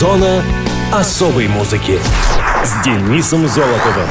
Зона особой музыки с Денисом Золотовым.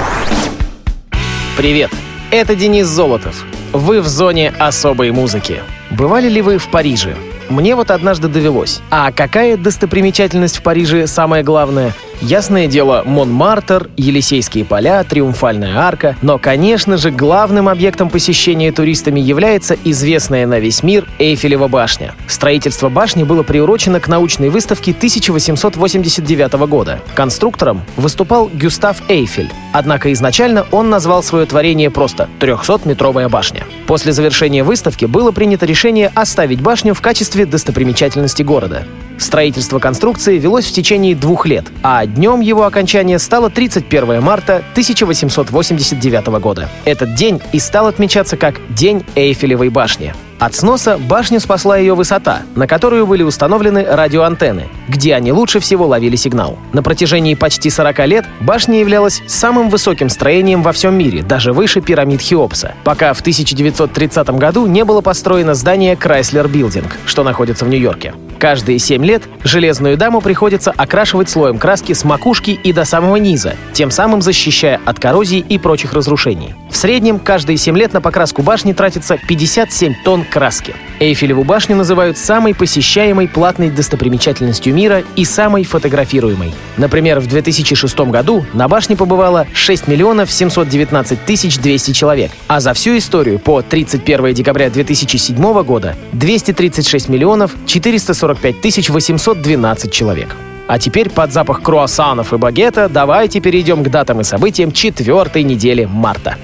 Привет, это Денис Золотов. Вы в зоне особой музыки. Бывали ли вы в Париже? Мне вот однажды довелось. А какая достопримечательность в Париже самая главная? Ясное дело, Монмартр, Елисейские поля, Триумфальная арка. Но, конечно же, главным объектом посещения туристами является известная на весь мир Эйфелева башня. Строительство башни было приурочено к научной выставке 1889 года. Конструктором выступал Гюстав Эйфель. Однако изначально он назвал свое творение просто «300-метровая башня». После завершения выставки было принято решение оставить башню в качестве достопримечательности города. Строительство конструкции велось в течение двух лет, а днем его окончания стало 31 марта 1889 года. Этот день и стал отмечаться как День Эйфелевой башни. От сноса башню спасла ее высота, на которую были установлены радиоантенны, где они лучше всего ловили сигнал. На протяжении почти 40 лет башня являлась самым высоким строением во всем мире, даже выше пирамид Хеопса, пока в 1930 году не было построено здание Chrysler Building, что находится в Нью-Йорке. Каждые 7 лет железную даму приходится окрашивать слоем краски с макушки и до самого низа, тем самым защищая от коррозии и прочих разрушений. В среднем каждые 7 лет на покраску башни тратится 57 тонн краски. Эйфелеву башню называют самой посещаемой платной достопримечательностью мира и самой фотографируемой. Например, в 2006 году на башне побывало 6 миллионов 719 тысяч 200 человек, а за всю историю по 31 декабря 2007 года 236 миллионов 445 тысяч 812 человек. А теперь под запах круассанов и багета давайте перейдем к датам и событиям четвертой недели марта.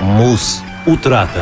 Муз. Утрата.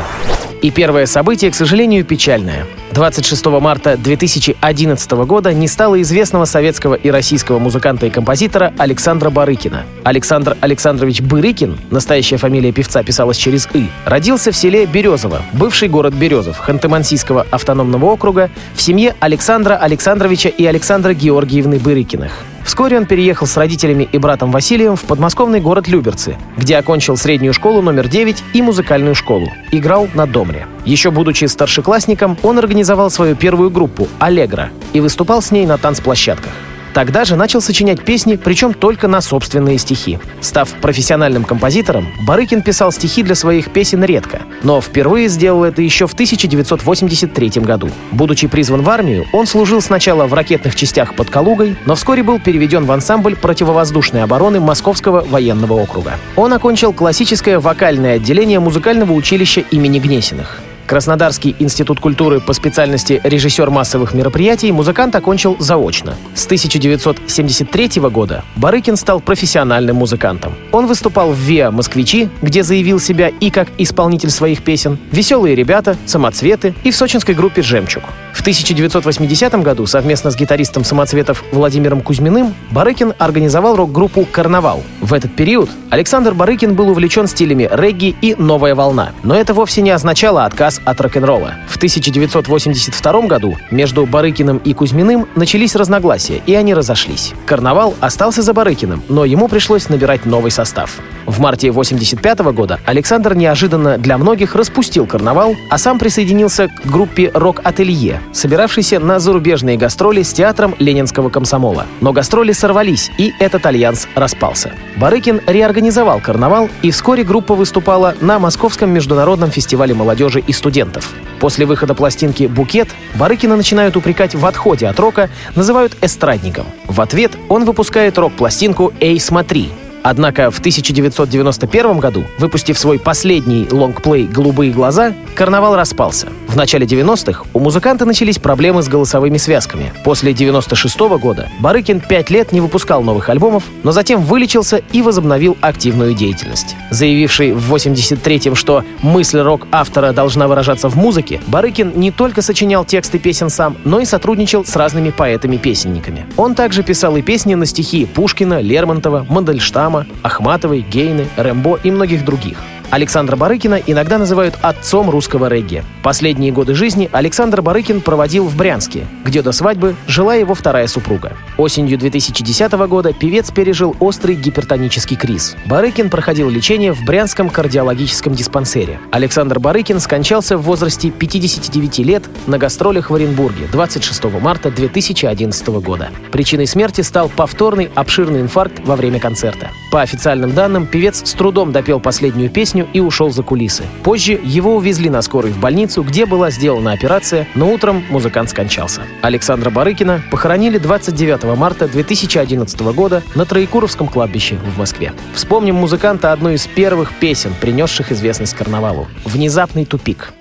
И первое событие, к сожалению, печальное. 26 марта 2011 года не стало известного советского и российского музыканта и композитора Александра Барыкина. Александр Александрович Барыкин, настоящая фамилия певца писалась через «и», родился в селе Березово, бывший город Березов, Ханты-Мансийского автономного округа, в семье Александра Александровича и Александра Георгиевны Барыкиных. Вскоре он переехал с родителями и братом Василием в подмосковный город Люберцы, где окончил среднюю школу номер 9 и музыкальную школу. Играл на домре. Еще будучи старшеклассником, он организовал свою первую группу «Аллегра» и выступал с ней на танцплощадках. Тогда же начал сочинять песни, причем только на собственные стихи. Став профессиональным композитором, Барыкин писал стихи для своих песен редко, но впервые сделал это еще в 1983 году. Будучи призван в армию, он служил сначала в ракетных частях под Калугой, но вскоре был переведен в ансамбль противовоздушной обороны Московского военного округа. Он окончил классическое вокальное отделение музыкального училища имени Гнесиных. Краснодарский институт культуры по специальности режиссер массовых мероприятий музыкант окончил заочно. С 1973 года Барыкин стал профессиональным музыкантом. Он выступал в ВИА «Москвичи», где заявил себя и как исполнитель своих песен, «Веселые ребята», «Самоцветы» и в сочинской группе «Жемчуг». В 1980 году совместно с гитаристом самоцветов Владимиром Кузьминым Барыкин организовал рок-группу «Карнавал». В этот период Александр Барыкин был увлечен стилями регги и «Новая волна». Но это вовсе не означало отказ от рок-н-ролла. В 1982 году между Барыкиным и Кузьминым начались разногласия, и они разошлись. «Карнавал» остался за Барыкиным, но ему пришлось набирать новый состав. В марте 1985 года Александр неожиданно для многих распустил «Карнавал», а сам присоединился к группе «Рок-ателье», собиравшейся на зарубежные гастроли с театром Ленинского комсомола. Но гастроли сорвались, и этот альянс распался. Барыкин реорганизовал «Карнавал», и вскоре группа выступала на Московском международном фестивале молодежи и студентов. После выхода пластинки «Букет» Барыкина начинают упрекать в отходе от рока, называют эстрадником. В ответ он выпускает рок-пластинку «Эй, смотри», Однако в 1991 году, выпустив свой последний лонгплей «Голубые глаза», карнавал распался. В начале 90-х у музыканта начались проблемы с голосовыми связками. После 96 -го года Барыкин пять лет не выпускал новых альбомов, но затем вылечился и возобновил активную деятельность. Заявивший в 83-м, что мысль рок-автора должна выражаться в музыке, Барыкин не только сочинял тексты песен сам, но и сотрудничал с разными поэтами-песенниками. Он также писал и песни на стихи Пушкина, Лермонтова, Мандельштама, Ахматовой, Гейны, Рэмбо и многих других. Александра Барыкина иногда называют отцом русского регги. Последние годы жизни Александр Барыкин проводил в Брянске, где до свадьбы жила его вторая супруга. Осенью 2010 года певец пережил острый гипертонический криз. Барыкин проходил лечение в Брянском кардиологическом диспансере. Александр Барыкин скончался в возрасте 59 лет на гастролях в Оренбурге 26 марта 2011 года. Причиной смерти стал повторный обширный инфаркт во время концерта. По официальным данным, певец с трудом допел последнюю песню и ушел за кулисы. Позже его увезли на скорой в больницу, где была сделана операция, но утром музыкант скончался. Александра Барыкина похоронили 29 марта 2011 года на Троекуровском кладбище в Москве. Вспомним музыканта одной из первых песен, принесших известность карнавалу. «Внезапный тупик».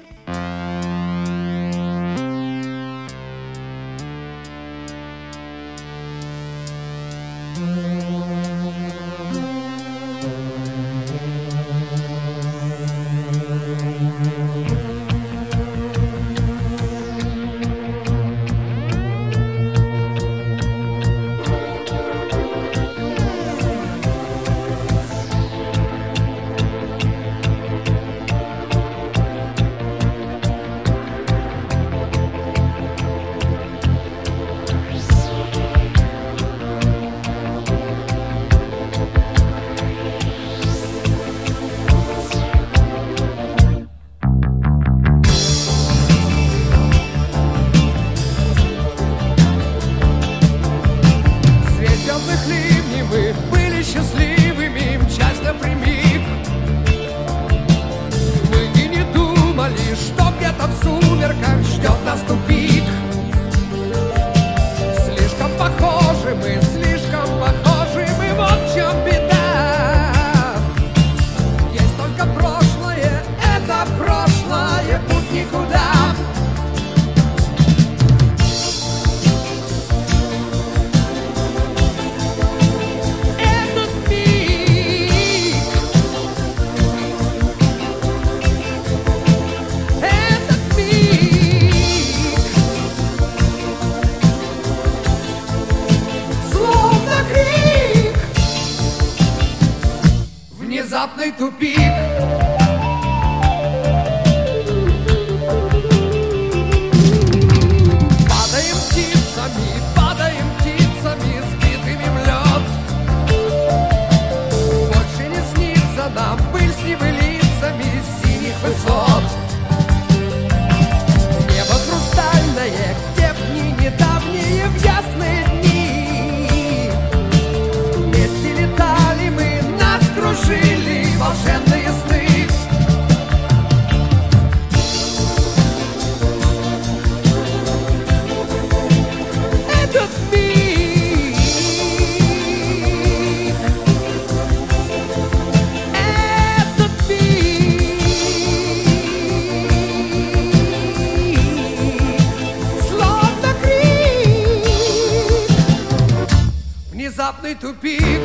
Внезапный тупик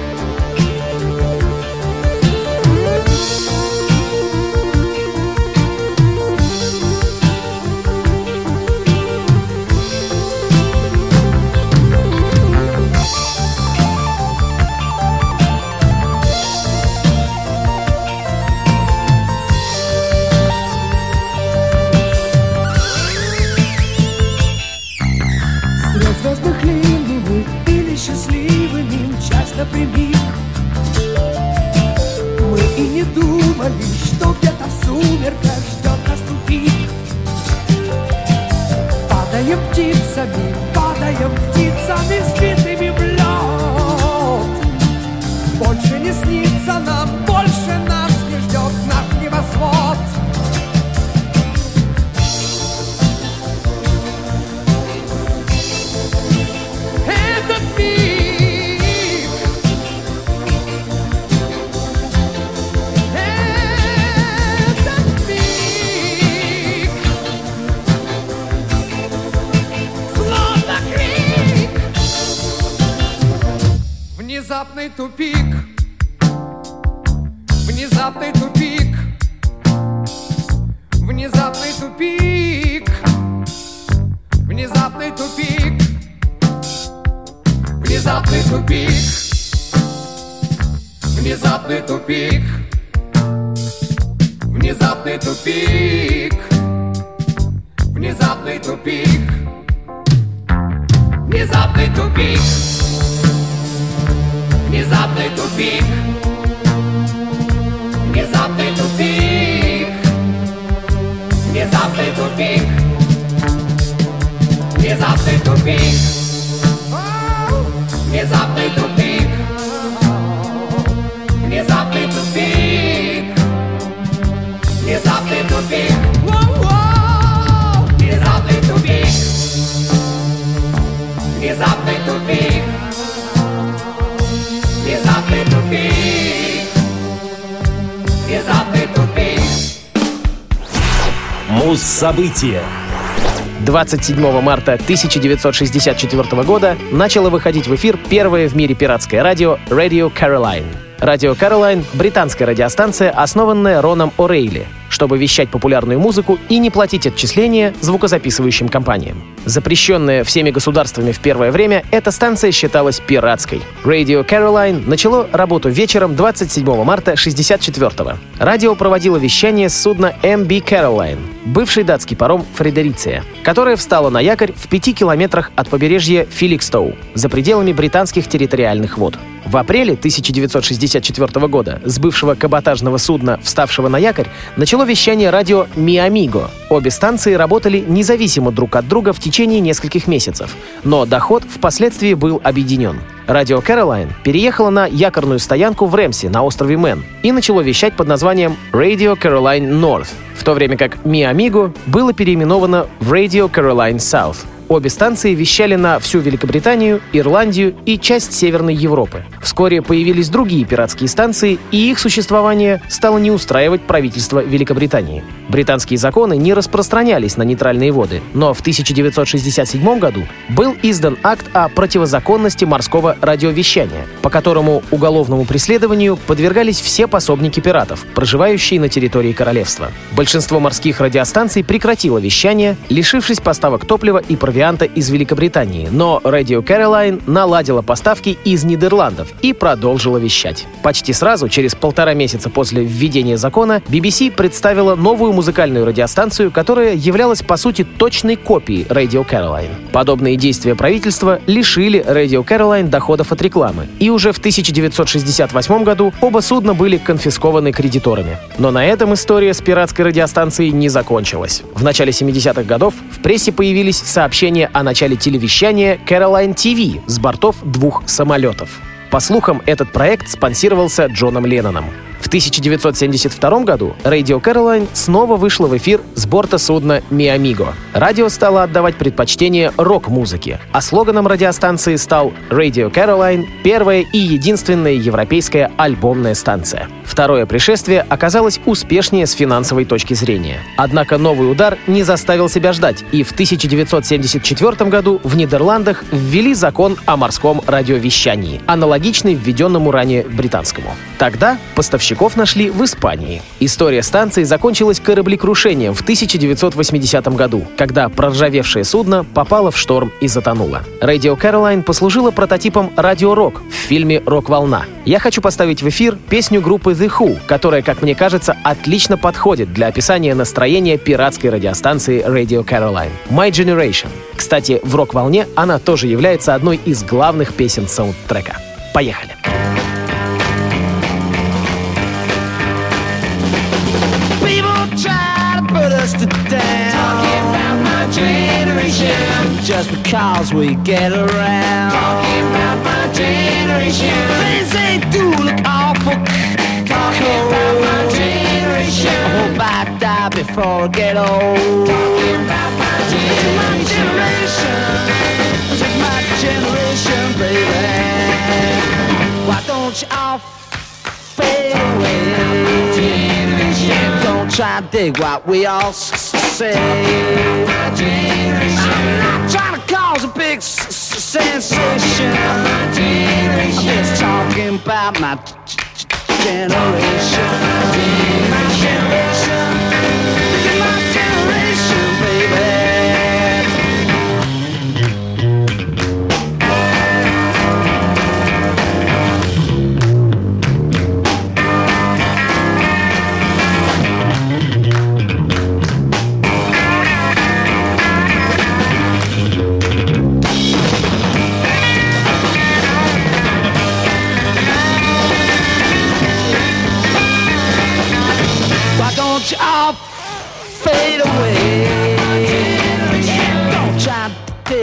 напрямик Мы и не думали, что где-то в ждет нас тупик. Падаем птицами, падаем птицами, сбитыми в лед. Больше не снится нам, Внезапный тупик. Внезапный тупик. Внезапный тупик. Внезапный тупик. Внезапный тупик. Внезапный тупик. Внезапный тупик. Внезапный тупик. Внезапный тупик Внезапный тупик Внезапный тупик Внезапный тупик Внезапный тупик Внезапный тупик Внезапный тупик Внезапный тупик Внезапный тупик Внезапный тупик Муз-события. 27 марта 1964 года начало выходить в эфир первое в мире пиратское радио Radio Caroline. Радио Caroline — британская радиостанция, основанная Роном О'Рейли, чтобы вещать популярную музыку и не платить отчисления звукозаписывающим компаниям. Запрещенная всеми государствами в первое время, эта станция считалась пиратской. Radio Caroline начало работу вечером 27 марта 1964 Радио проводило вещание с судна MB Caroline, бывший датский паром Фредериция, которое встало на якорь в пяти километрах от побережья Филикстоу, за пределами британских территориальных вод. В апреле 1964 года с бывшего каботажного судна, вставшего на якорь, начало вещание радио «Миамиго». Обе станции работали независимо друг от друга в течение нескольких месяцев, но доход впоследствии был объединен. Радио Caroline переехало на якорную стоянку в Рэмсе на острове Мэн и начало вещать под названием Radio Caroline North, в то время как «Миамиго» было переименовано в Radio Caroline South. Обе станции вещали на всю Великобританию, Ирландию и часть Северной Европы. Вскоре появились другие пиратские станции, и их существование стало не устраивать правительство Великобритании. Британские законы не распространялись на нейтральные воды, но в 1967 году был издан акт о противозаконности морского радиовещания, по которому уголовному преследованию подвергались все пособники пиратов, проживающие на территории королевства. Большинство морских радиостанций прекратило вещание, лишившись поставок топлива и провианта из Великобритании, но Radio Caroline наладила поставки из Нидерландов и продолжила вещать. Почти сразу, через полтора месяца после введения закона, BBC представила новую музыкальную радиостанцию, которая являлась по сути точной копией Radio Caroline. Подобные действия правительства лишили Radio Caroline доходов от рекламы, и уже в 1968 году оба судна были конфискованы кредиторами. Но на этом история с пиратской радиостанцией не закончилась. В начале 70-х годов в прессе появились сообщения о начале телевещания Caroline TV с бортов двух самолетов. По слухам, этот проект спонсировался Джоном Ленноном. В 1972 году Radio Caroline снова вышла в эфир с борта судна «Миамиго». Радио стало отдавать предпочтение рок-музыке, а слоганом радиостанции стал «Radio Caroline — первая и единственная европейская альбомная станция». Второе пришествие оказалось успешнее с финансовой точки зрения. Однако новый удар не заставил себя ждать, и в 1974 году в Нидерландах ввели закон о морском радиовещании, аналогичный введенному ранее британскому. Тогда поставщиков нашли в Испании. История станции закончилась кораблекрушением в 1980 году, когда проржавевшее судно попало в шторм и затонуло. Radio Caroline послужила прототипом радио-рок в фильме «Рок-волна». Я хочу поставить в эфир песню группы The Who, которая, как мне кажется, отлично подходит для описания настроения пиратской радиостанции Radio Caroline. My Generation. Кстати, в «Рок-волне» она тоже является одной из главных песен саундтрека. Поехали! Just because we get around. Talking about my generation Things they do look awful. Talking about my generation. I generation hope I die before I get old. Talking about my My generation generation, it's my generation, baby. Why don't you all fade away? Don't try to dig what we all say. Generation I'm not trying to cause a big sensation. I'm just talking about my generation.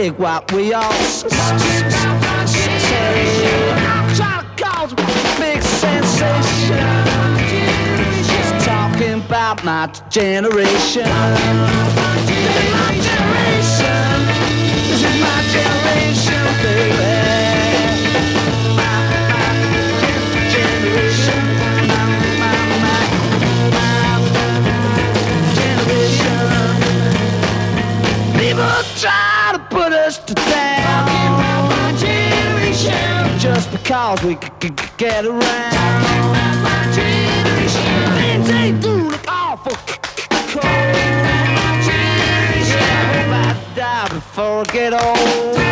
dig what we all Talk big sensation Just talking about my generation. My generation This is my generation, baby People try put us to down. My generation. Just because we c- c- c- get around. My generation. Things they do look awful c- c- cold. My generation. I hope I die before I get old.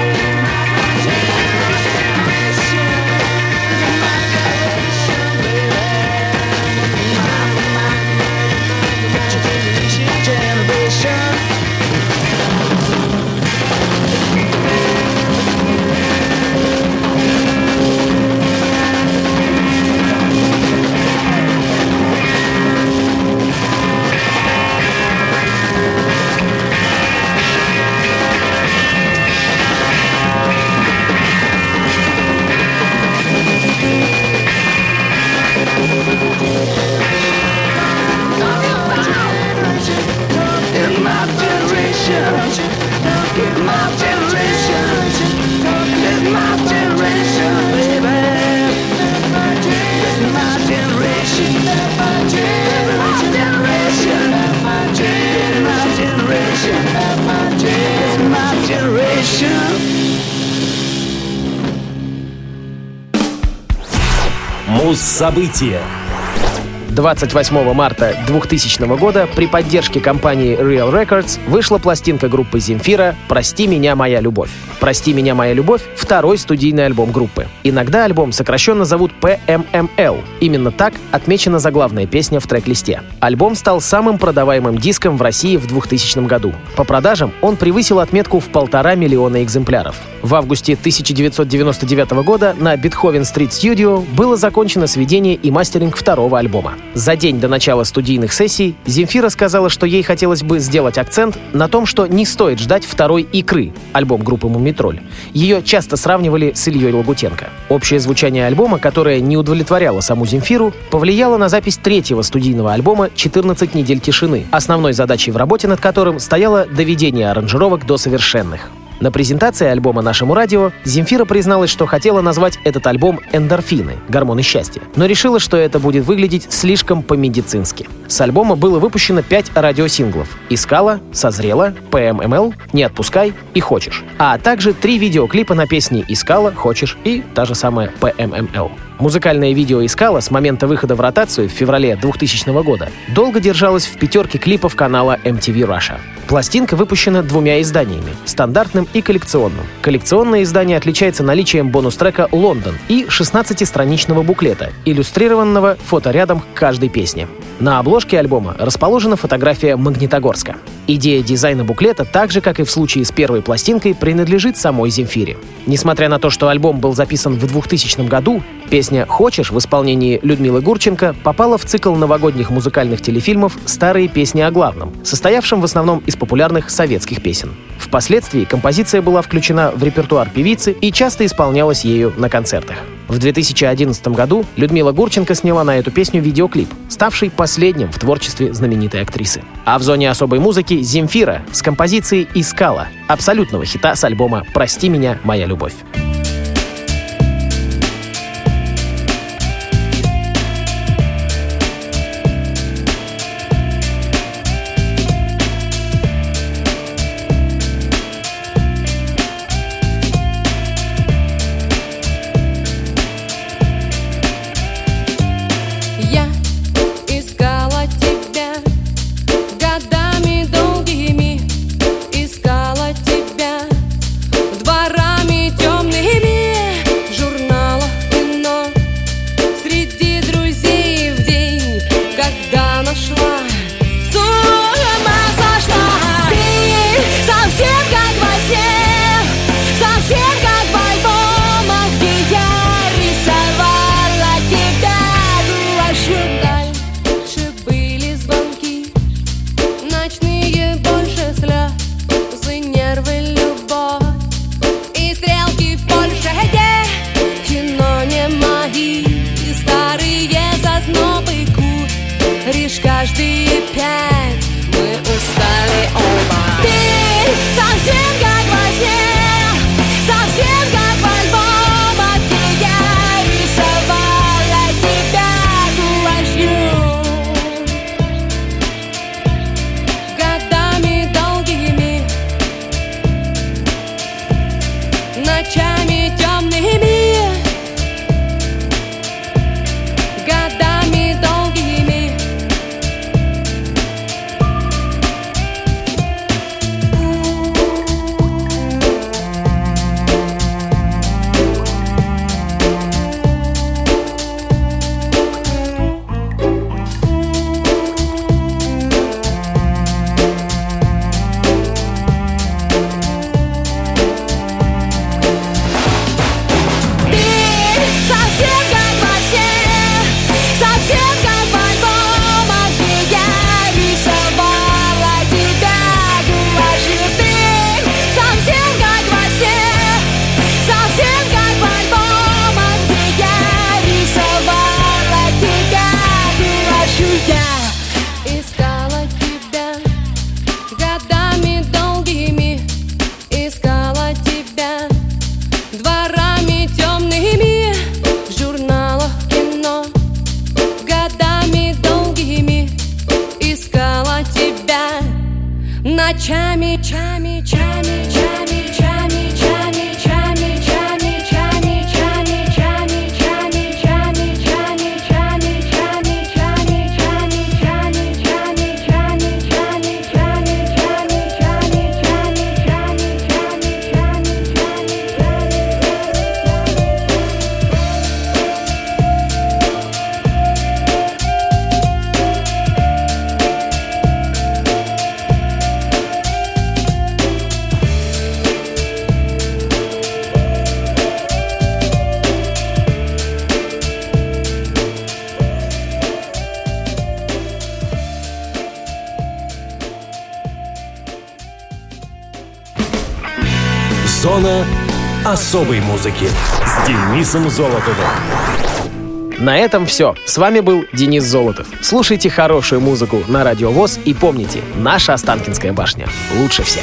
Муз-события. 28 марта 2000 года при поддержке компании Real Records вышла пластинка группы Земфира «Прости меня, моя любовь». «Прости меня, моя любовь» — второй студийный альбом группы. Иногда альбом сокращенно зовут PMML. Именно так отмечена заглавная песня в трек-листе. Альбом стал самым продаваемым диском в России в 2000 году. По продажам он превысил отметку в полтора миллиона экземпляров. В августе 1999 года на Бетховен Стрит Studio было закончено сведение и мастеринг второго альбома. За день до начала студийных сессий Земфира сказала, что ей хотелось бы сделать акцент на том, что не стоит ждать второй «Икры» — альбом группы «Мумитроль». Ее часто сравнивали с Ильей Лагутенко. Общее звучание альбома, которое не удовлетворяло саму Земфиру, повлияло на запись третьего студийного альбома «14 недель тишины», основной задачей в работе над которым стояло доведение аранжировок до совершенных. На презентации альбома нашему радио Земфира призналась, что хотела назвать этот альбом «Эндорфины» — гормоны счастья, но решила, что это будет выглядеть слишком по-медицински. С альбома было выпущено пять радиосинглов «Искала», «Созрела», «ПММЛ», «Не отпускай» и «Хочешь», а также три видеоклипа на песни «Искала», «Хочешь» и та же самая «ПММЛ». Музыкальное видео «Искала» с момента выхода в ротацию в феврале 2000 года долго держалось в пятерке клипов канала MTV Russia. Пластинка выпущена двумя изданиями — стандартным и коллекционным. Коллекционное издание отличается наличием бонус-трека «Лондон» и 16-страничного буклета, иллюстрированного фоторядом к каждой песне. На обложке альбома расположена фотография Магнитогорска. Идея дизайна буклета, так же, как и в случае с первой пластинкой, принадлежит самой Земфире. Несмотря на то, что альбом был записан в 2000 году, песня «Хочешь» в исполнении Людмилы Гурченко попала в цикл новогодних музыкальных телефильмов «Старые песни о главном», состоявшем в основном из популярных советских песен. Впоследствии композиция была включена в репертуар певицы и часто исполнялась ею на концертах. В 2011 году Людмила Гурченко сняла на эту песню видеоклип, ставший последним в творчестве знаменитой актрисы. А в зоне особой музыки Земфира с композицией «Искала» абсолютного хита с альбома «Прости меня, моя любовь». особой музыки с Денисом Золотовым. На этом все. С вами был Денис Золотов. Слушайте хорошую музыку на Радио ВОЗ и помните, наша Останкинская башня лучше всех.